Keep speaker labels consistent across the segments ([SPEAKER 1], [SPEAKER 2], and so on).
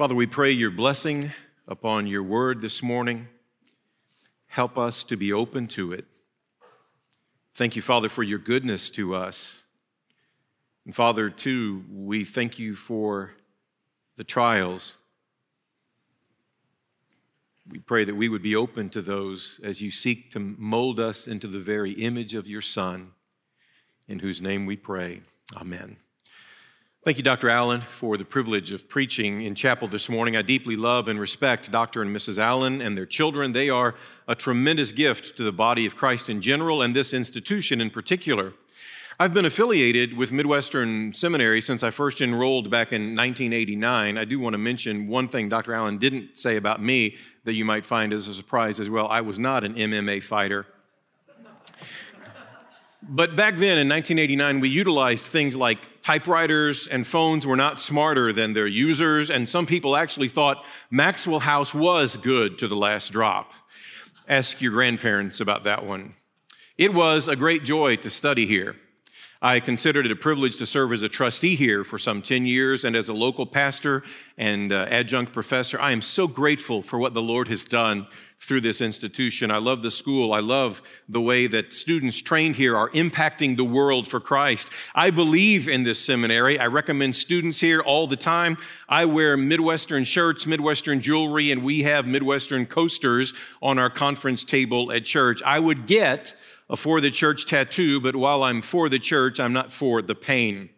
[SPEAKER 1] Father, we pray your blessing upon your word this morning. Help us to be open to it. Thank you, Father, for your goodness to us. And Father, too, we thank you for the trials. We pray that we would be open to those as you seek to mold us into the very image of your Son, in whose name we pray. Amen. Thank you, Dr. Allen, for the privilege of preaching in chapel this morning. I deeply love and respect Dr. and Mrs. Allen and their children. They are a tremendous gift to the body of Christ in general and this institution in particular. I've been affiliated with Midwestern Seminary since I first enrolled back in 1989. I do want to mention one thing Dr. Allen didn't say about me that you might find as a surprise as well. I was not an MMA fighter. But back then in 1989, we utilized things like typewriters and phones were not smarter than their users, and some people actually thought Maxwell House was good to the last drop. Ask your grandparents about that one. It was a great joy to study here. I considered it a privilege to serve as a trustee here for some 10 years and as a local pastor and uh, adjunct professor. I am so grateful for what the Lord has done through this institution. I love the school. I love the way that students trained here are impacting the world for Christ. I believe in this seminary. I recommend students here all the time. I wear Midwestern shirts, Midwestern jewelry, and we have Midwestern coasters on our conference table at church. I would get a for the church tattoo, but while I'm for the church, I'm not for the pain.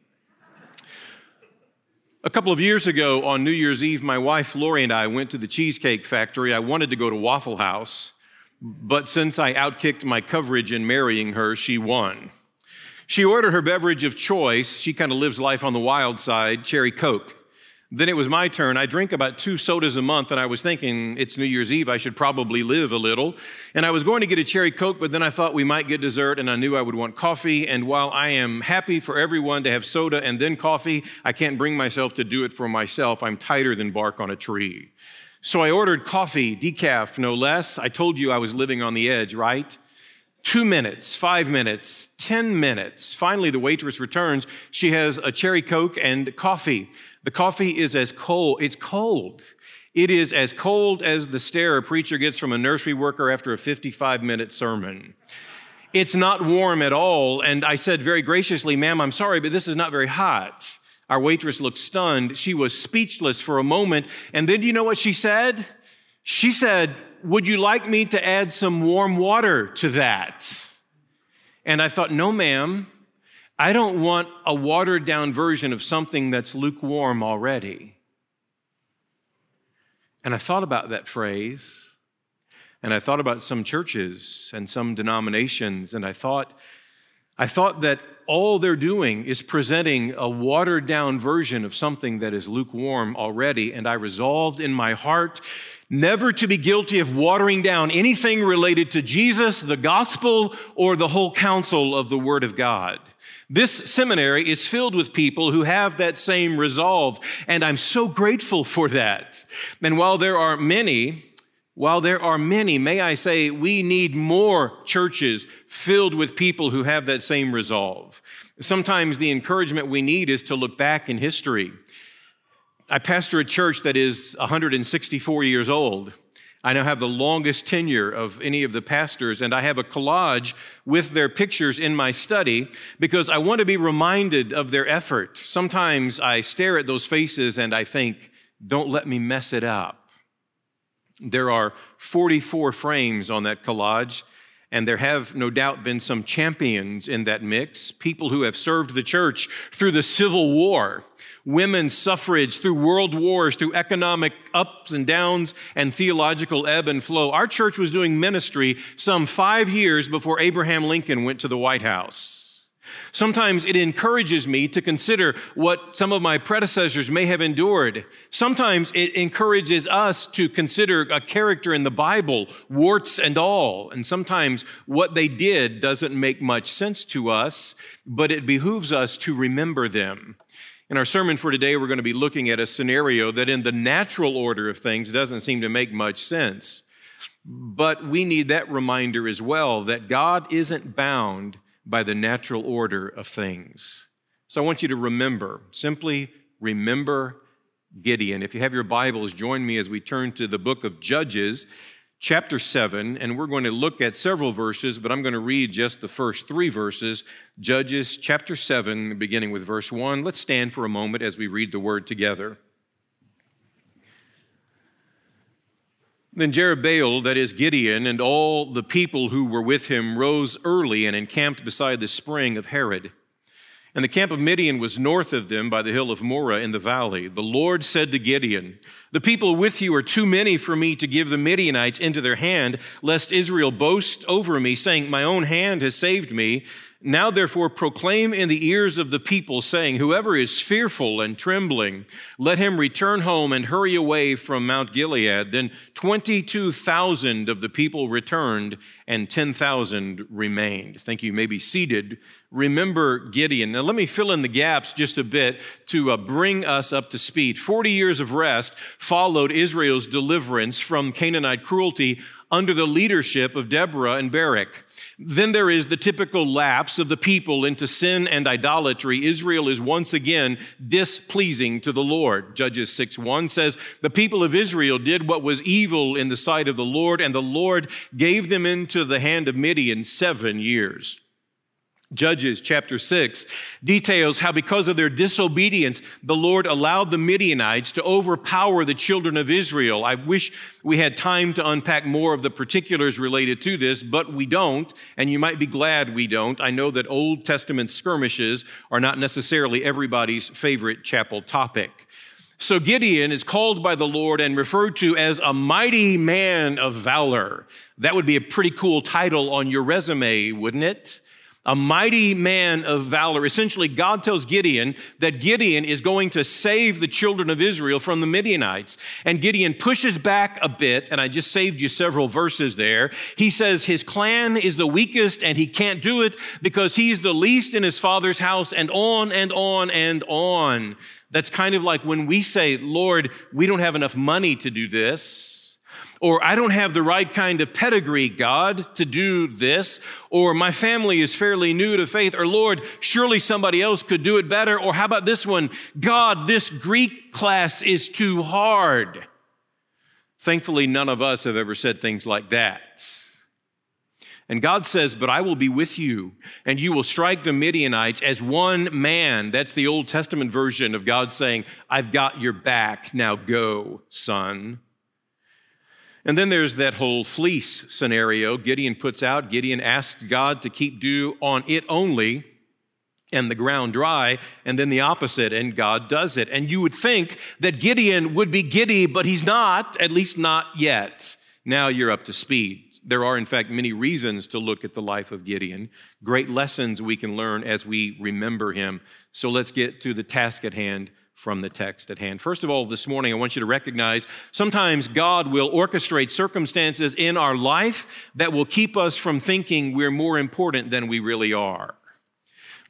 [SPEAKER 1] A couple of years ago on New Year's Eve, my wife Lori and I went to the Cheesecake Factory. I wanted to go to Waffle House, but since I outkicked my coverage in marrying her, she won. She ordered her beverage of choice. She kind of lives life on the wild side, cherry Coke. Then it was my turn. I drink about two sodas a month, and I was thinking it's New Year's Eve. I should probably live a little. And I was going to get a cherry Coke, but then I thought we might get dessert, and I knew I would want coffee. And while I am happy for everyone to have soda and then coffee, I can't bring myself to do it for myself. I'm tighter than bark on a tree. So I ordered coffee, decaf, no less. I told you I was living on the edge, right? Two minutes, five minutes, 10 minutes. Finally, the waitress returns. She has a cherry Coke and coffee. The coffee is as cold, it's cold. It is as cold as the stare a preacher gets from a nursery worker after a 55 minute sermon. It's not warm at all. And I said very graciously, ma'am, I'm sorry, but this is not very hot. Our waitress looked stunned. She was speechless for a moment. And then do you know what she said? She said, would you like me to add some warm water to that? And I thought, No, ma'am. I don't want a watered down version of something that's lukewarm already. And I thought about that phrase, and I thought about some churches and some denominations, and I thought, I thought that all they're doing is presenting a watered down version of something that is lukewarm already. And I resolved in my heart never to be guilty of watering down anything related to Jesus, the gospel, or the whole counsel of the Word of God. This seminary is filled with people who have that same resolve, and I'm so grateful for that. And while there are many, while there are many, may I say, we need more churches filled with people who have that same resolve. Sometimes the encouragement we need is to look back in history I pastor a church that is 164 years old. I now have the longest tenure of any of the pastors, and I have a collage with their pictures in my study because I want to be reminded of their effort. Sometimes I stare at those faces and I think, don't let me mess it up. There are 44 frames on that collage, and there have no doubt been some champions in that mix, people who have served the church through the Civil War, women's suffrage, through world wars, through economic ups and downs, and theological ebb and flow. Our church was doing ministry some five years before Abraham Lincoln went to the White House. Sometimes it encourages me to consider what some of my predecessors may have endured. Sometimes it encourages us to consider a character in the Bible, warts and all. And sometimes what they did doesn't make much sense to us, but it behooves us to remember them. In our sermon for today, we're going to be looking at a scenario that, in the natural order of things, doesn't seem to make much sense. But we need that reminder as well that God isn't bound by the natural order of things. So I want you to remember, simply remember Gideon. If you have your Bibles, join me as we turn to the book of Judges, chapter 7, and we're going to look at several verses, but I'm going to read just the first three verses. Judges chapter 7, beginning with verse 1. Let's stand for a moment as we read the word together. Then Jerubbaal, that is Gideon, and all the people who were with him rose early and encamped beside the spring of Harod. And the camp of Midian was north of them by the hill of Moreh in the valley. The Lord said to Gideon, The people with you are too many for me to give the Midianites into their hand, lest Israel boast over me, saying, My own hand has saved me. Now, therefore, proclaim in the ears of the people, saying, Whoever is fearful and trembling, let him return home and hurry away from Mount Gilead. Then 22,000 of the people returned, and 10,000 remained. Thank you. you may be seated. Remember Gideon. Now, let me fill in the gaps just a bit to uh, bring us up to speed. 40 years of rest followed Israel's deliverance from Canaanite cruelty under the leadership of Deborah and Barak. Then there is the typical lapse of the people into sin and idolatry. Israel is once again displeasing to the Lord. Judges 6 1 says, The people of Israel did what was evil in the sight of the Lord, and the Lord gave them into the hand of Midian seven years. Judges chapter 6 details how, because of their disobedience, the Lord allowed the Midianites to overpower the children of Israel. I wish we had time to unpack more of the particulars related to this, but we don't, and you might be glad we don't. I know that Old Testament skirmishes are not necessarily everybody's favorite chapel topic. So Gideon is called by the Lord and referred to as a mighty man of valor. That would be a pretty cool title on your resume, wouldn't it? A mighty man of valor. Essentially, God tells Gideon that Gideon is going to save the children of Israel from the Midianites. And Gideon pushes back a bit, and I just saved you several verses there. He says his clan is the weakest and he can't do it because he's the least in his father's house, and on and on and on. That's kind of like when we say, Lord, we don't have enough money to do this or I don't have the right kind of pedigree, God, to do this, or my family is fairly new to faith, or Lord, surely somebody else could do it better, or how about this one? God, this Greek class is too hard. Thankfully, none of us have ever said things like that. And God says, But I will be with you, and you will strike the Midianites as one man. That's the Old Testament version of God saying, I've got your back. Now go, son. And then there's that whole fleece scenario Gideon puts out. Gideon asks God to keep dew on it only and the ground dry, and then the opposite, and God does it. And you would think that Gideon would be giddy, but he's not, at least not yet. Now you're up to speed. There are, in fact, many reasons to look at the life of Gideon, great lessons we can learn as we remember him. So let's get to the task at hand from the text at hand. First of all, this morning, I want you to recognize sometimes God will orchestrate circumstances in our life that will keep us from thinking we're more important than we really are.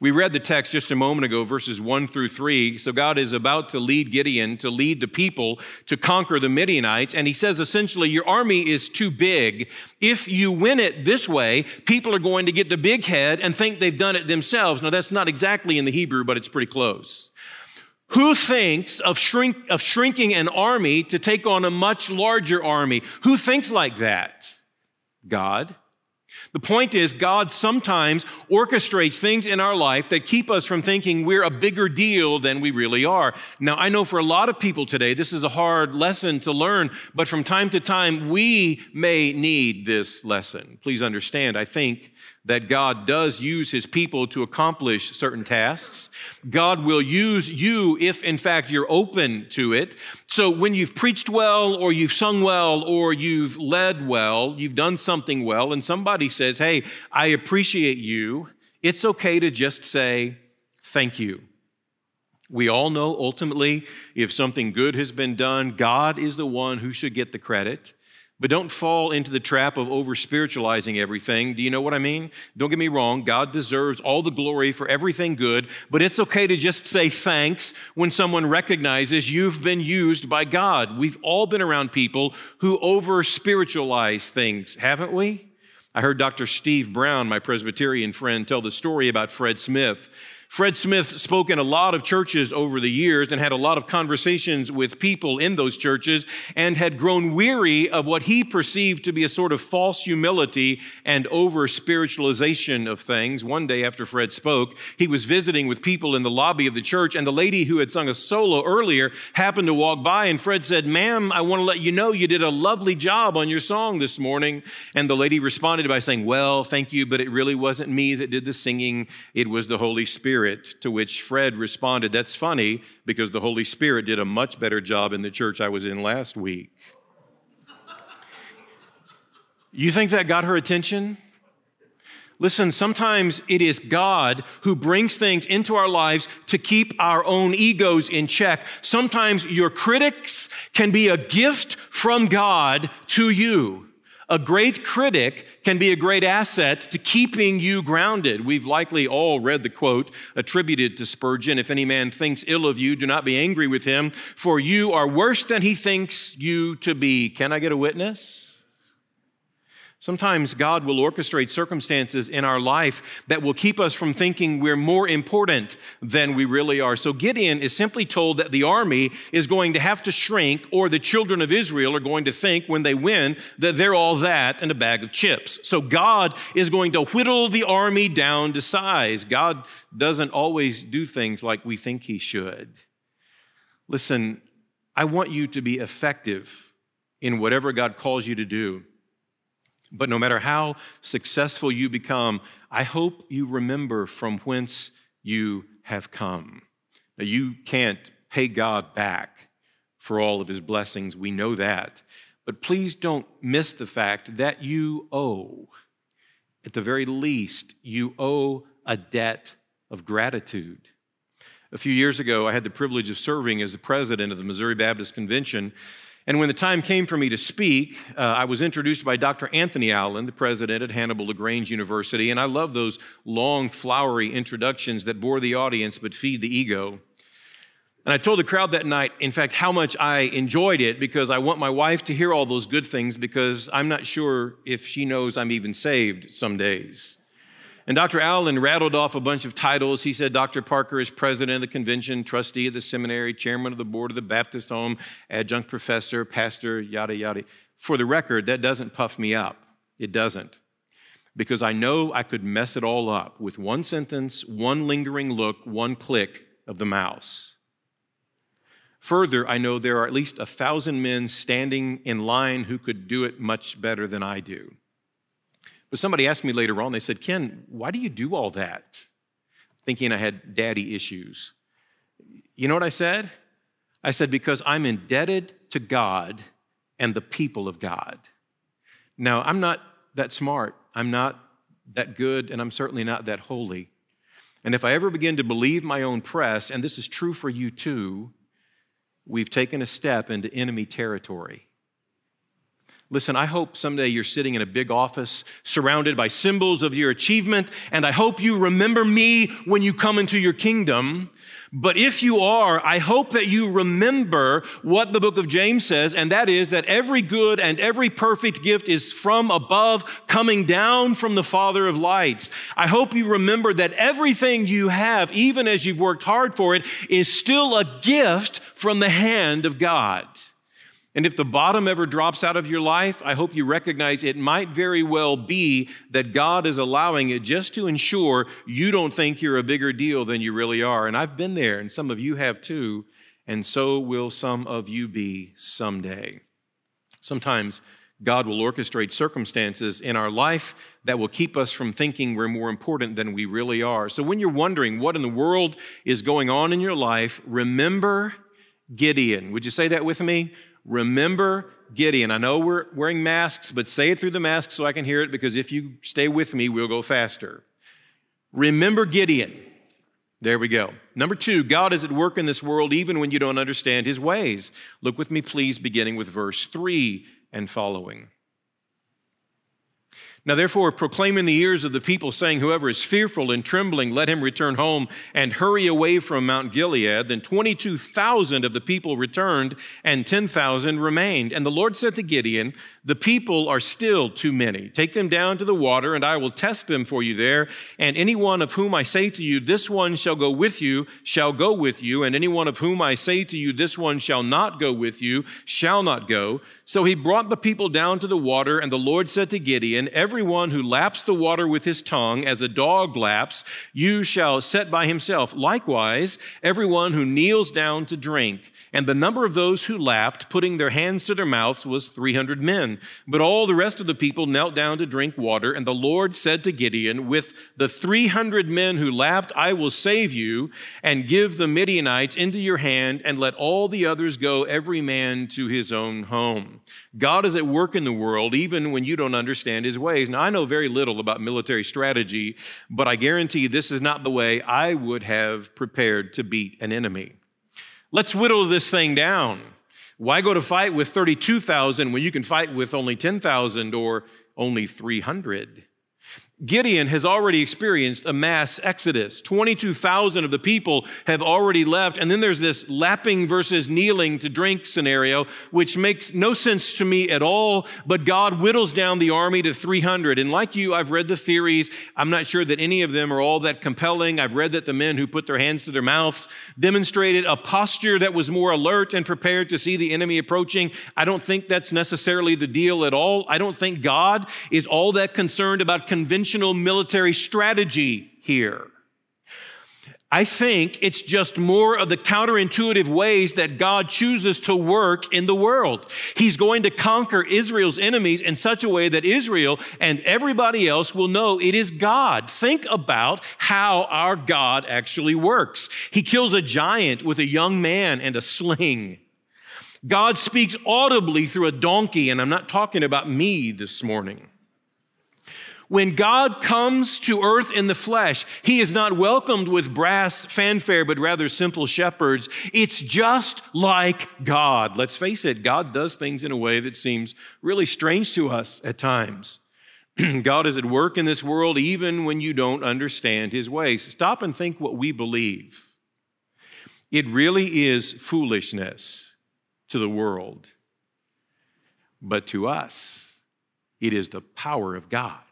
[SPEAKER 1] We read the text just a moment ago, verses 1 through 3. So God is about to lead Gideon to lead the people to conquer the Midianites. And he says essentially, Your army is too big. If you win it this way, people are going to get the big head and think they've done it themselves. Now, that's not exactly in the Hebrew, but it's pretty close. Who thinks of, shrink, of shrinking an army to take on a much larger army? Who thinks like that? God. The point is, God sometimes orchestrates things in our life that keep us from thinking we're a bigger deal than we really are. Now, I know for a lot of people today, this is a hard lesson to learn, but from time to time, we may need this lesson. Please understand, I think that God does use his people to accomplish certain tasks. God will use you if, in fact, you're open to it. So when you've preached well, or you've sung well, or you've led well, you've done something well, and somebody says, Hey, I appreciate you, it's okay to just say, Thank you. We all know ultimately if something good has been done, God is the one who should get the credit. But don't fall into the trap of over spiritualizing everything. Do you know what I mean? Don't get me wrong, God deserves all the glory for everything good, but it's okay to just say thanks when someone recognizes you've been used by God. We've all been around people who over spiritualize things, haven't we? I heard Dr. Steve Brown, my Presbyterian friend, tell the story about Fred Smith. Fred Smith spoke in a lot of churches over the years and had a lot of conversations with people in those churches and had grown weary of what he perceived to be a sort of false humility and over spiritualization of things. One day after Fred spoke, he was visiting with people in the lobby of the church and the lady who had sung a solo earlier happened to walk by and Fred said, Ma'am, I want to let you know you did a lovely job on your song this morning. And the lady responded by saying, Well, thank you, but it really wasn't me that did the singing. It was the Holy Spirit. Spirit, to which Fred responded, That's funny because the Holy Spirit did a much better job in the church I was in last week. you think that got her attention? Listen, sometimes it is God who brings things into our lives to keep our own egos in check. Sometimes your critics can be a gift from God to you. A great critic can be a great asset to keeping you grounded. We've likely all read the quote attributed to Spurgeon If any man thinks ill of you, do not be angry with him, for you are worse than he thinks you to be. Can I get a witness? Sometimes God will orchestrate circumstances in our life that will keep us from thinking we're more important than we really are. So Gideon is simply told that the army is going to have to shrink, or the children of Israel are going to think when they win that they're all that and a bag of chips. So God is going to whittle the army down to size. God doesn't always do things like we think He should. Listen, I want you to be effective in whatever God calls you to do. But no matter how successful you become, I hope you remember from whence you have come. Now, you can't pay God back for all of his blessings. We know that. But please don't miss the fact that you owe, at the very least, you owe a debt of gratitude. A few years ago, I had the privilege of serving as the president of the Missouri Baptist Convention. And when the time came for me to speak, uh, I was introduced by Dr. Anthony Allen, the president at Hannibal LaGrange University. And I love those long, flowery introductions that bore the audience but feed the ego. And I told the crowd that night, in fact, how much I enjoyed it because I want my wife to hear all those good things because I'm not sure if she knows I'm even saved some days. And Dr. Allen rattled off a bunch of titles. He said Dr. Parker is president of the convention, trustee of the seminary, chairman of the board of the Baptist home, adjunct professor, pastor, yada, yada. For the record, that doesn't puff me up. It doesn't. Because I know I could mess it all up with one sentence, one lingering look, one click of the mouse. Further, I know there are at least a thousand men standing in line who could do it much better than I do. But somebody asked me later on, they said, Ken, why do you do all that? Thinking I had daddy issues. You know what I said? I said, because I'm indebted to God and the people of God. Now, I'm not that smart, I'm not that good, and I'm certainly not that holy. And if I ever begin to believe my own press, and this is true for you too, we've taken a step into enemy territory. Listen, I hope someday you're sitting in a big office surrounded by symbols of your achievement, and I hope you remember me when you come into your kingdom. But if you are, I hope that you remember what the book of James says, and that is that every good and every perfect gift is from above, coming down from the Father of lights. I hope you remember that everything you have, even as you've worked hard for it, is still a gift from the hand of God. And if the bottom ever drops out of your life, I hope you recognize it might very well be that God is allowing it just to ensure you don't think you're a bigger deal than you really are. And I've been there, and some of you have too, and so will some of you be someday. Sometimes God will orchestrate circumstances in our life that will keep us from thinking we're more important than we really are. So when you're wondering what in the world is going on in your life, remember Gideon. Would you say that with me? Remember Gideon. I know we're wearing masks, but say it through the mask so I can hear it because if you stay with me, we'll go faster. Remember Gideon. There we go. Number two, God is at work in this world even when you don't understand his ways. Look with me, please, beginning with verse three and following. Now, therefore, proclaim in the ears of the people, saying, Whoever is fearful and trembling, let him return home and hurry away from Mount Gilead. Then 22,000 of the people returned, and 10,000 remained. And the Lord said to Gideon, The people are still too many. Take them down to the water, and I will test them for you there. And anyone of whom I say to you, This one shall go with you, shall go with you. And anyone of whom I say to you, This one shall not go with you, shall not go. So he brought the people down to the water, and the Lord said to Gideon, Everyone who laps the water with his tongue, as a dog laps, you shall set by himself. Likewise, everyone who kneels down to drink. And the number of those who lapped, putting their hands to their mouths, was 300 men. But all the rest of the people knelt down to drink water. And the Lord said to Gideon, With the 300 men who lapped, I will save you and give the Midianites into your hand, and let all the others go, every man to his own home. God is at work in the world even when you don't understand his ways. Now, I know very little about military strategy, but I guarantee this is not the way I would have prepared to beat an enemy. Let's whittle this thing down. Why go to fight with 32,000 when you can fight with only 10,000 or only 300? Gideon has already experienced a mass exodus. 22,000 of the people have already left. And then there's this lapping versus kneeling to drink scenario, which makes no sense to me at all. But God whittles down the army to 300. And like you, I've read the theories. I'm not sure that any of them are all that compelling. I've read that the men who put their hands to their mouths demonstrated a posture that was more alert and prepared to see the enemy approaching. I don't think that's necessarily the deal at all. I don't think God is all that concerned about conventional conventional military strategy here. I think it's just more of the counterintuitive ways that God chooses to work in the world. He's going to conquer Israel's enemies in such a way that Israel and everybody else will know it is God. Think about how our God actually works. He kills a giant with a young man and a sling. God speaks audibly through a donkey, and I'm not talking about me this morning. When God comes to earth in the flesh, he is not welcomed with brass fanfare, but rather simple shepherds. It's just like God. Let's face it, God does things in a way that seems really strange to us at times. God is at work in this world even when you don't understand his ways. Stop and think what we believe. It really is foolishness to the world, but to us, it is the power of God.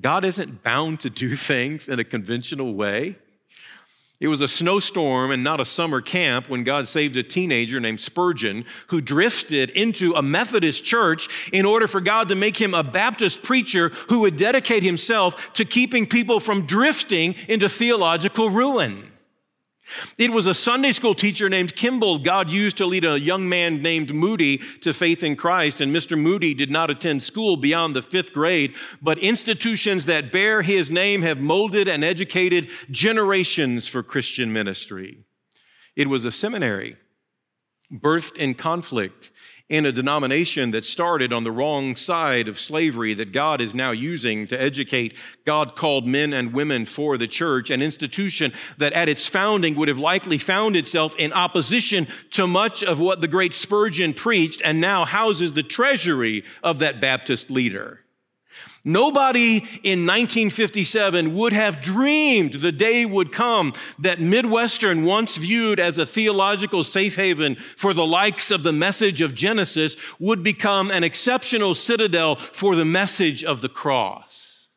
[SPEAKER 1] God isn't bound to do things in a conventional way. It was a snowstorm and not a summer camp when God saved a teenager named Spurgeon who drifted into a Methodist church in order for God to make him a Baptist preacher who would dedicate himself to keeping people from drifting into theological ruin. It was a Sunday school teacher named Kimball God used to lead a young man named Moody to faith in Christ. And Mr. Moody did not attend school beyond the fifth grade, but institutions that bear his name have molded and educated generations for Christian ministry. It was a seminary birthed in conflict in a denomination that started on the wrong side of slavery that God is now using to educate God called men and women for the church, an institution that at its founding would have likely found itself in opposition to much of what the great Spurgeon preached and now houses the treasury of that Baptist leader. Nobody in 1957 would have dreamed the day would come that Midwestern, once viewed as a theological safe haven for the likes of the message of Genesis, would become an exceptional citadel for the message of the cross.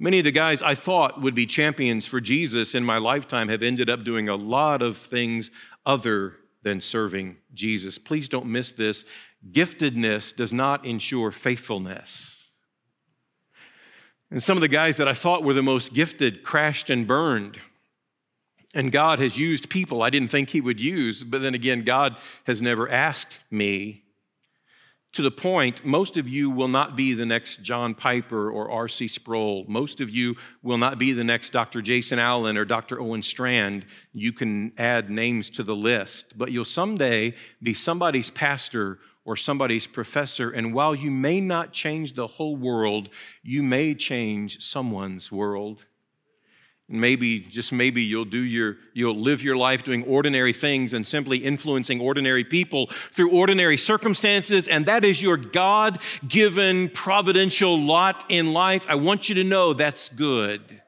[SPEAKER 1] Many of the guys I thought would be champions for Jesus in my lifetime have ended up doing a lot of things other than serving Jesus. Please don't miss this. Giftedness does not ensure faithfulness. And some of the guys that I thought were the most gifted crashed and burned. And God has used people I didn't think He would use, but then again, God has never asked me. To the point, most of you will not be the next John Piper or R.C. Sproul. Most of you will not be the next Dr. Jason Allen or Dr. Owen Strachan. You can add names to the list, but you'll someday be somebody's pastor or somebody's professor. And while you may not change the whole world, you may change someone's world. maybe, just maybe, you'll do your, you'll live your life doing ordinary things and simply influencing ordinary people through ordinary circumstances, and that is your God given providential lot in life. I want you to know that's good.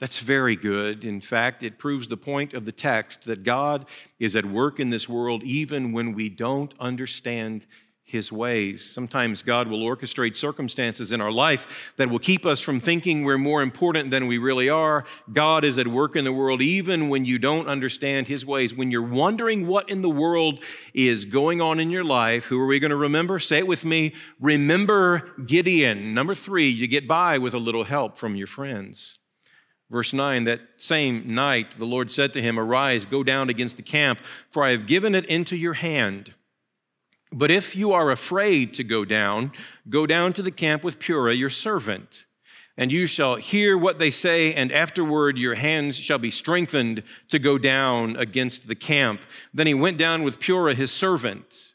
[SPEAKER 1] That's very good. In fact, it proves the point of the text that God is at work in this world even when we don't understand his ways. Sometimes God will orchestrate circumstances in our life that will keep us from thinking we're more important than we really are. God is at work in the world even when you don't understand his ways. When you're wondering what in the world is going on in your life, who are we going to remember? Say it with me. Remember Gideon. Number three, you get by with a little help from your friends. Verse 9, that same night the Lord said to him, Arise, go down against the camp, for I have given it into your hand. But if you are afraid to go down, go down to the camp with Purah, your servant, and you shall hear what they say, and afterward your hands shall be strengthened to go down against the camp. Then he went down with Purah, his servant,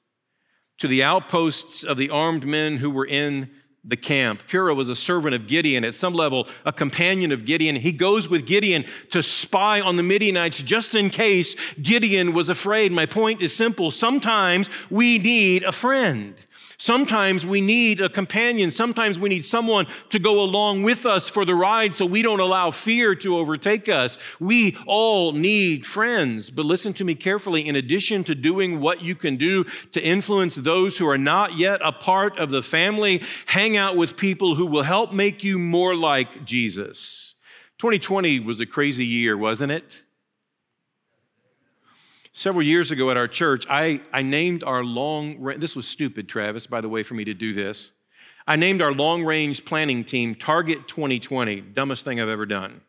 [SPEAKER 1] to the outposts of the armed men who were in the camp. Purah was a servant of Gideon, at some level, a companion of Gideon. He goes with Gideon to spy on the Midianites just in case Gideon was afraid. My point is simple. Sometimes we need a friend. Sometimes we need a companion. Sometimes we need someone to go along with us for the ride so we don't allow fear to overtake us. We all need friends. But listen to me carefully. In addition to doing what you can do to influence those who are not yet a part of the family, hang out with people who will help make you more like Jesus. 2020 was a crazy year, wasn't it? Several years ago at our church, I, I named our long, range, this was stupid, Travis, by the way, for me to do this. I named our long range planning team Target 2020, dumbest thing I've ever done.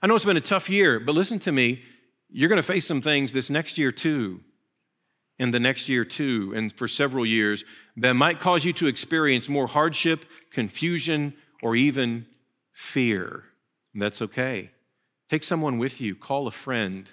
[SPEAKER 1] I know it's been a tough year, but listen to me. You're going to face some things this next year too, and the next year too, and for several years that might cause you to experience more hardship, confusion, or even fear. That's okay. Take someone with you, call a friend.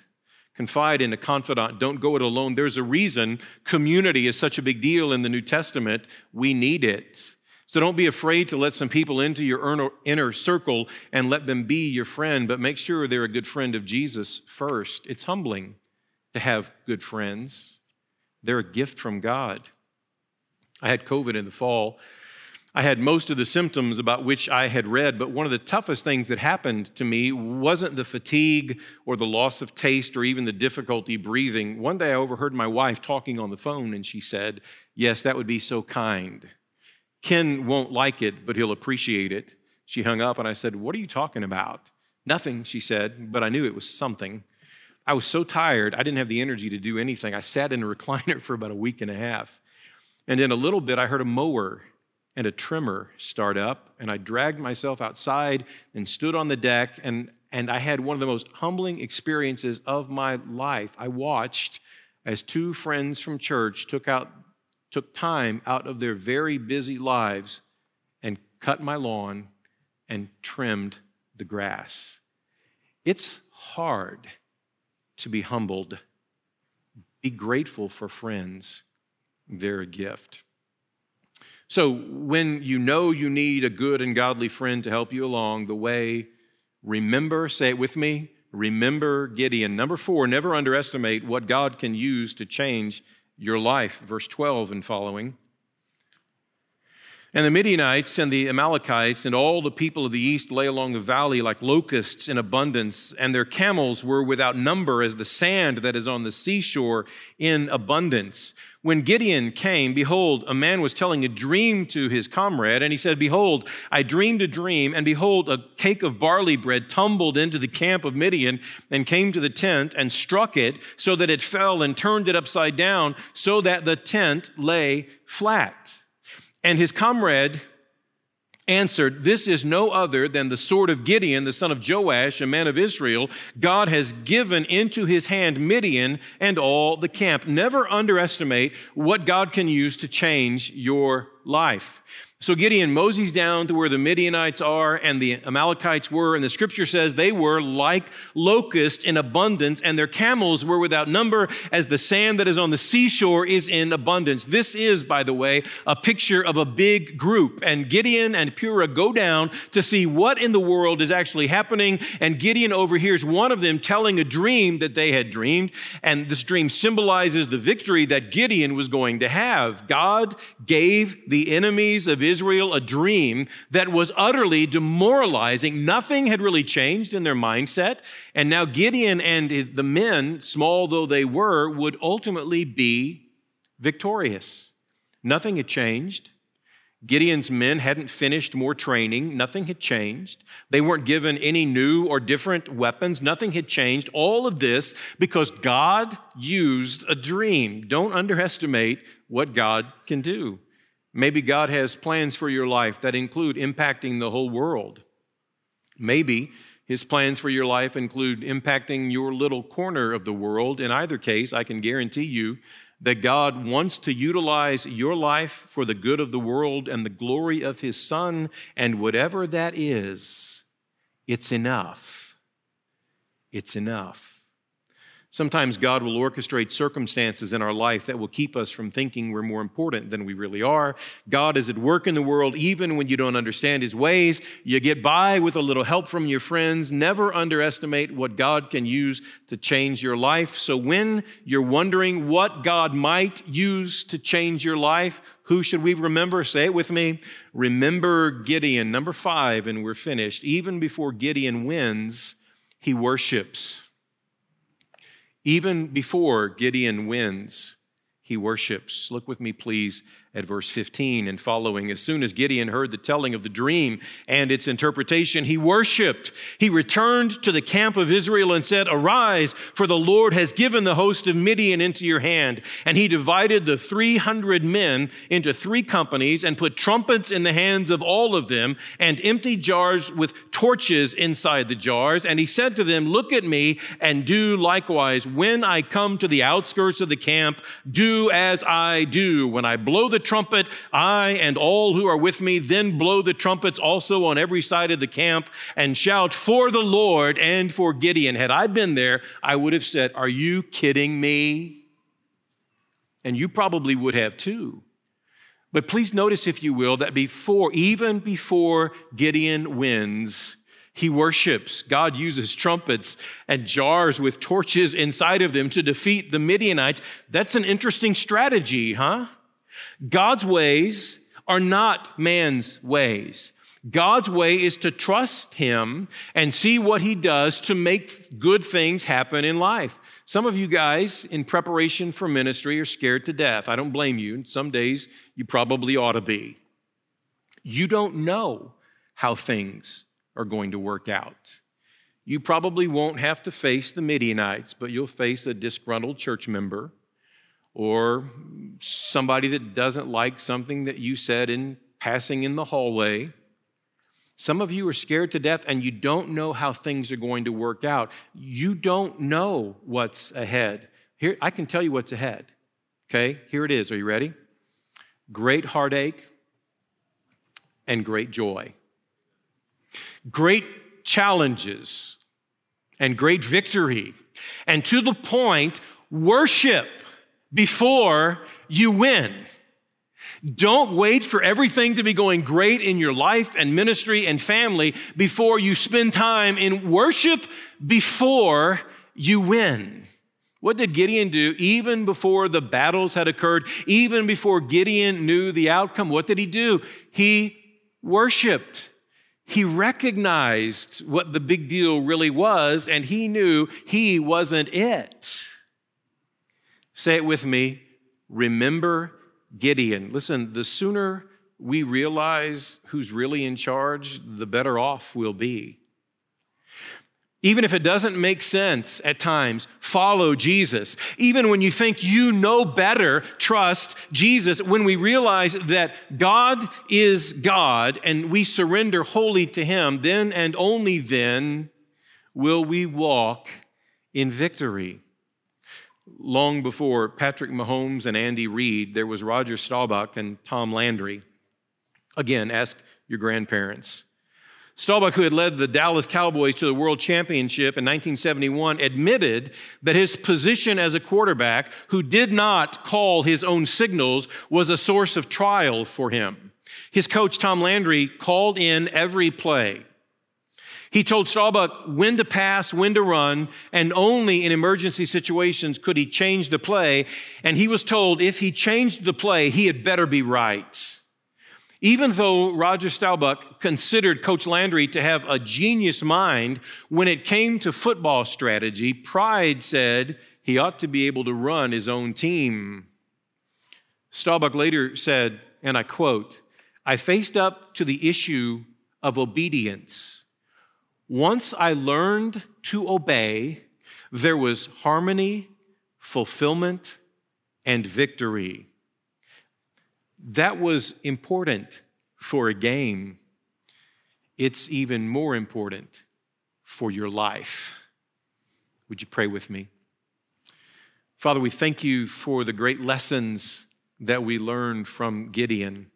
[SPEAKER 1] Confide in a confidant. Don't go it alone. There's a reason community is such a big deal in the New Testament. We need it. So don't be afraid to let some people into your inner circle and let them be your friend, but make sure they're a good friend of Jesus first. It's humbling to have good friends, they're a gift from God. I had COVID in the fall. I had most of the symptoms about which I had read, but one of the toughest things that happened to me wasn't the fatigue or the loss of taste or even the difficulty breathing. One day I overheard my wife talking on the phone and she said, Yes, that would be so kind. Ken won't like it, but he'll appreciate it. She hung up and I said, What are you talking about? Nothing, she said, but I knew it was something. I was so tired, I didn't have the energy to do anything. I sat in a recliner for about a week and a half. And in a little bit, I heard a mower and a tremor start up, and I dragged myself outside and stood on the deck, and, and I had one of the most humbling experiences of my life. I watched as two friends from church took out took time out of their very busy lives and cut my lawn and trimmed the grass. It's hard to be humbled. Be grateful for friends. They're a gift. So, when you know you need a good and godly friend to help you along the way, remember, say it with me, remember Gideon. Number four, never underestimate what God can use to change your life. Verse 12 and following. And the Midianites and the Amalekites and all the people of the east lay along the valley like locusts in abundance, and their camels were without number as the sand that is on the seashore in abundance. When Gideon came, behold, a man was telling a dream to his comrade, and he said, Behold, I dreamed a dream, and behold, a cake of barley bread tumbled into the camp of Midian and came to the tent and struck it so that it fell and turned it upside down so that the tent lay flat. And his comrade answered, This is no other than the sword of Gideon, the son of Joash, a man of Israel. God has given into his hand Midian and all the camp. Never underestimate what God can use to change your life. So Gideon moseys down to where the Midianites are and the Amalekites were, and the scripture says they were like locusts in abundance, and their camels were without number, as the sand that is on the seashore is in abundance. This is, by the way, a picture of a big group. And Gideon and Purah go down to see what in the world is actually happening, and Gideon overhears one of them telling a dream that they had dreamed, and this dream symbolizes the victory that Gideon was going to have. God gave the enemies of Israel Israel a dream that was utterly demoralizing. Nothing had really changed in their mindset. And now Gideon and the men, small though they were, would ultimately be victorious. Nothing had changed. Gideon's men hadn't finished more training. Nothing had changed. They weren't given any new or different weapons. Nothing had changed. All of this because God used a dream. Don't underestimate what God can do. Maybe God has plans for your life that include impacting the whole world. Maybe his plans for your life include impacting your little corner of the world. In either case, I can guarantee you that God wants to utilize your life for the good of the world and the glory of his Son, and whatever that is, it's enough. It's enough. Sometimes God will orchestrate circumstances in our life that will keep us from thinking we're more important than we really are. God is at work in the world even when you don't understand his ways. You get by with a little help from your friends. Never underestimate what God can use to change your life. So when you're wondering what God might use to change your life, who should we remember? Say it with me. Remember Gideon, number five, and we're finished. Even before Gideon wins, he worships. Even before Gideon wins, he worships. Look with me, please, at verse 15 and following. As soon as Gideon heard the telling of the dream and its interpretation, he worshiped. He returned to the camp of Israel and said, Arise, for the Lord has given the host of Midian into your hand. And he divided the 300 men into three companies and put trumpets in the hands of all of them and empty jars with torches inside the jars. And he said to them, Look at me and do likewise. When I come to the outskirts of the camp, do as I do. When I blow the trumpet, I and all who are with me, then blow the trumpets also on every side of the camp and shout for the Lord and for Gideon. Had I been there, I would have said, Are you kidding me? And you probably would have too. But please notice, if you will, that before, even before Gideon wins, he worships. God uses trumpets and jars with torches inside of them to defeat the Midianites. That's an interesting strategy, huh? God's ways are not man's ways. God's way is to trust Him and see what He does to make good things happen in life. Some of you guys, in preparation for ministry, are scared to death. I don't blame you. Some days you probably ought to be. You don't know how things are going to work out. You probably won't have to face the Midianites, but you'll face a disgruntled church member or somebody that doesn't like something that you said in passing in the hallway. Some of you are scared to death and you don't know how things are going to work out. You don't know what's ahead. Here, I can tell you what's ahead. Okay, here it is. Are you ready? Great heartache and great joy. Great challenges and great victory. And to the point, worship before you win. Don't wait for everything to be going great in your life and ministry and family before you spend time in worship before you win. What did Gideon do even before the battles had occurred, even before Gideon knew the outcome? What did he do? He worshiped. He recognized what the big deal really was, and he knew he wasn't it. Say it with me. Remember Gideon. Listen, the sooner we realize who's really in charge, the better off we'll be. Even if it doesn't make sense at times, follow Jesus. Even when you think you know better, trust Jesus. When we realize that God is God and we surrender wholly to Him, then and only then will we walk in victory. Long before Patrick Mahomes and Andy Reid, there was Roger Staubach and Tom Landry. Again, ask your grandparents. Staubach, who had led the Dallas Cowboys to the World Championship in 1971, admitted that his position as a quarterback, who did not call his own signals, was a source of trial for him. His coach, Tom Landry, called in every play. He told Staubach when to pass, when to run, and only in emergency situations could he change the play. And he was told if he changed the play, he had better be right. Even though Roger Staubach considered Coach Landry to have a genius mind, when it came to football strategy, pride said he ought to be able to run his own team. Staubach later said, and I quote, I faced up to the issue of obedience. Once I learned to obey, there was harmony, fulfillment, and victory. That was important for a game. It's even more important for your life. Would you pray with me? Father, we thank you for the great lessons that we learned from Gideon.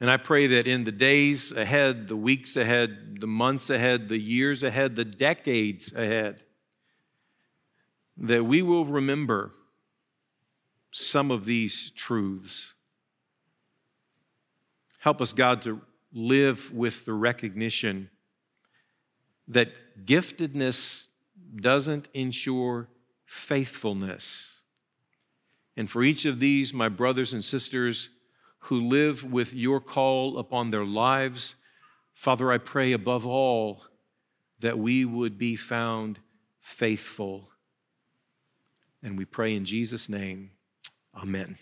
[SPEAKER 1] And I pray that in the days ahead, the weeks ahead, the months ahead, the years ahead, the decades ahead, that we will remember some of these truths. Help us, God, to live with the recognition that giftedness doesn't ensure faithfulness. And for each of these, my brothers and sisters who live with your call upon their lives, Father, I pray above all that we would be found faithful. And we pray in Jesus' name. Amen.